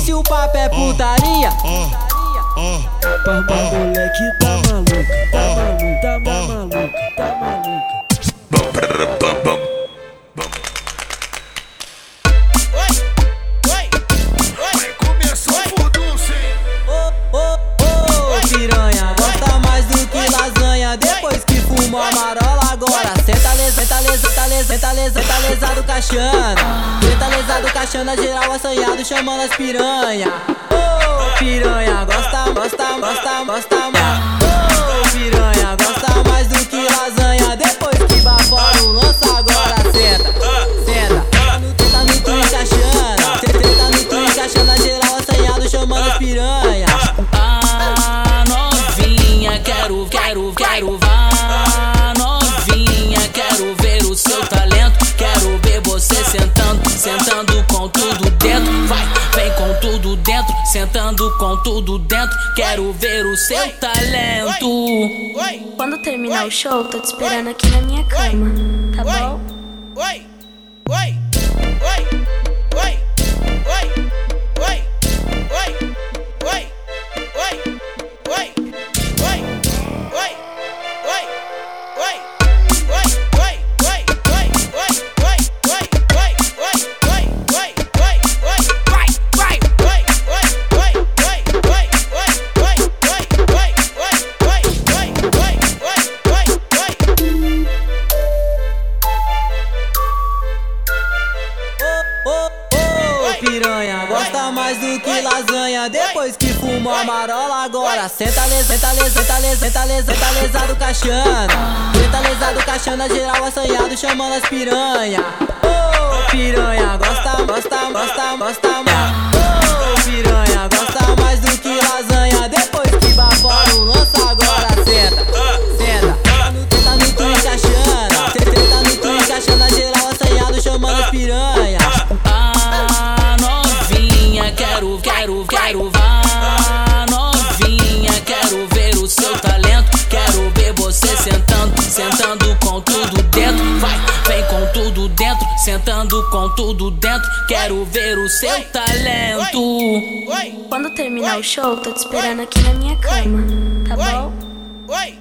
E se o papo é putaria? Bamba moleque tá maluco, tá maluco, tá maluco, tá maluco. Começou o furdunço, hein? Ô, ô, ô, piranha, gosta mais do que lasanha. Depois que fumou a marola, agora senta lesa, senta lesa, senta lesa, senta lesa, senta lesado caixana. Senta lesado caixana, geral assanhado, chamando as piranha. Ô, piranha, gosta, gosta, gosta, gosta mais. Ô, piranha, gosta mais do que lasanha. Depois que bafora o lança, agora senta, senta. Senta no tu encaixando, senta no tu encaixando, geral assanhado, chamando as piranha. Ah, novinha, quero, quero, quero vá sentando com tudo dentro Quero ver o seu talento. Quando terminar o show, tô te esperando aqui na minha cama, tá bom? Piranha, gosta mais do que lasanha. Depois que fumou a marola, agora senta lesa, senta lesa, senta lesa, senta lesa, senta lesado caixana. Senta lesado caixana, geral assanhado, chamando as piranha. Ô, piranha, gosta, gosta, gosta, gosta mais. Quero, quero, vá Novinha, quero ver o seu talento. Quero ver você sentando, sentando com tudo dentro. Vai, vem com tudo dentro, sentando com tudo dentro. Quero ver o seu talento. Quando terminar o show, tô te esperando aqui na minha cama, tá bom? Oi,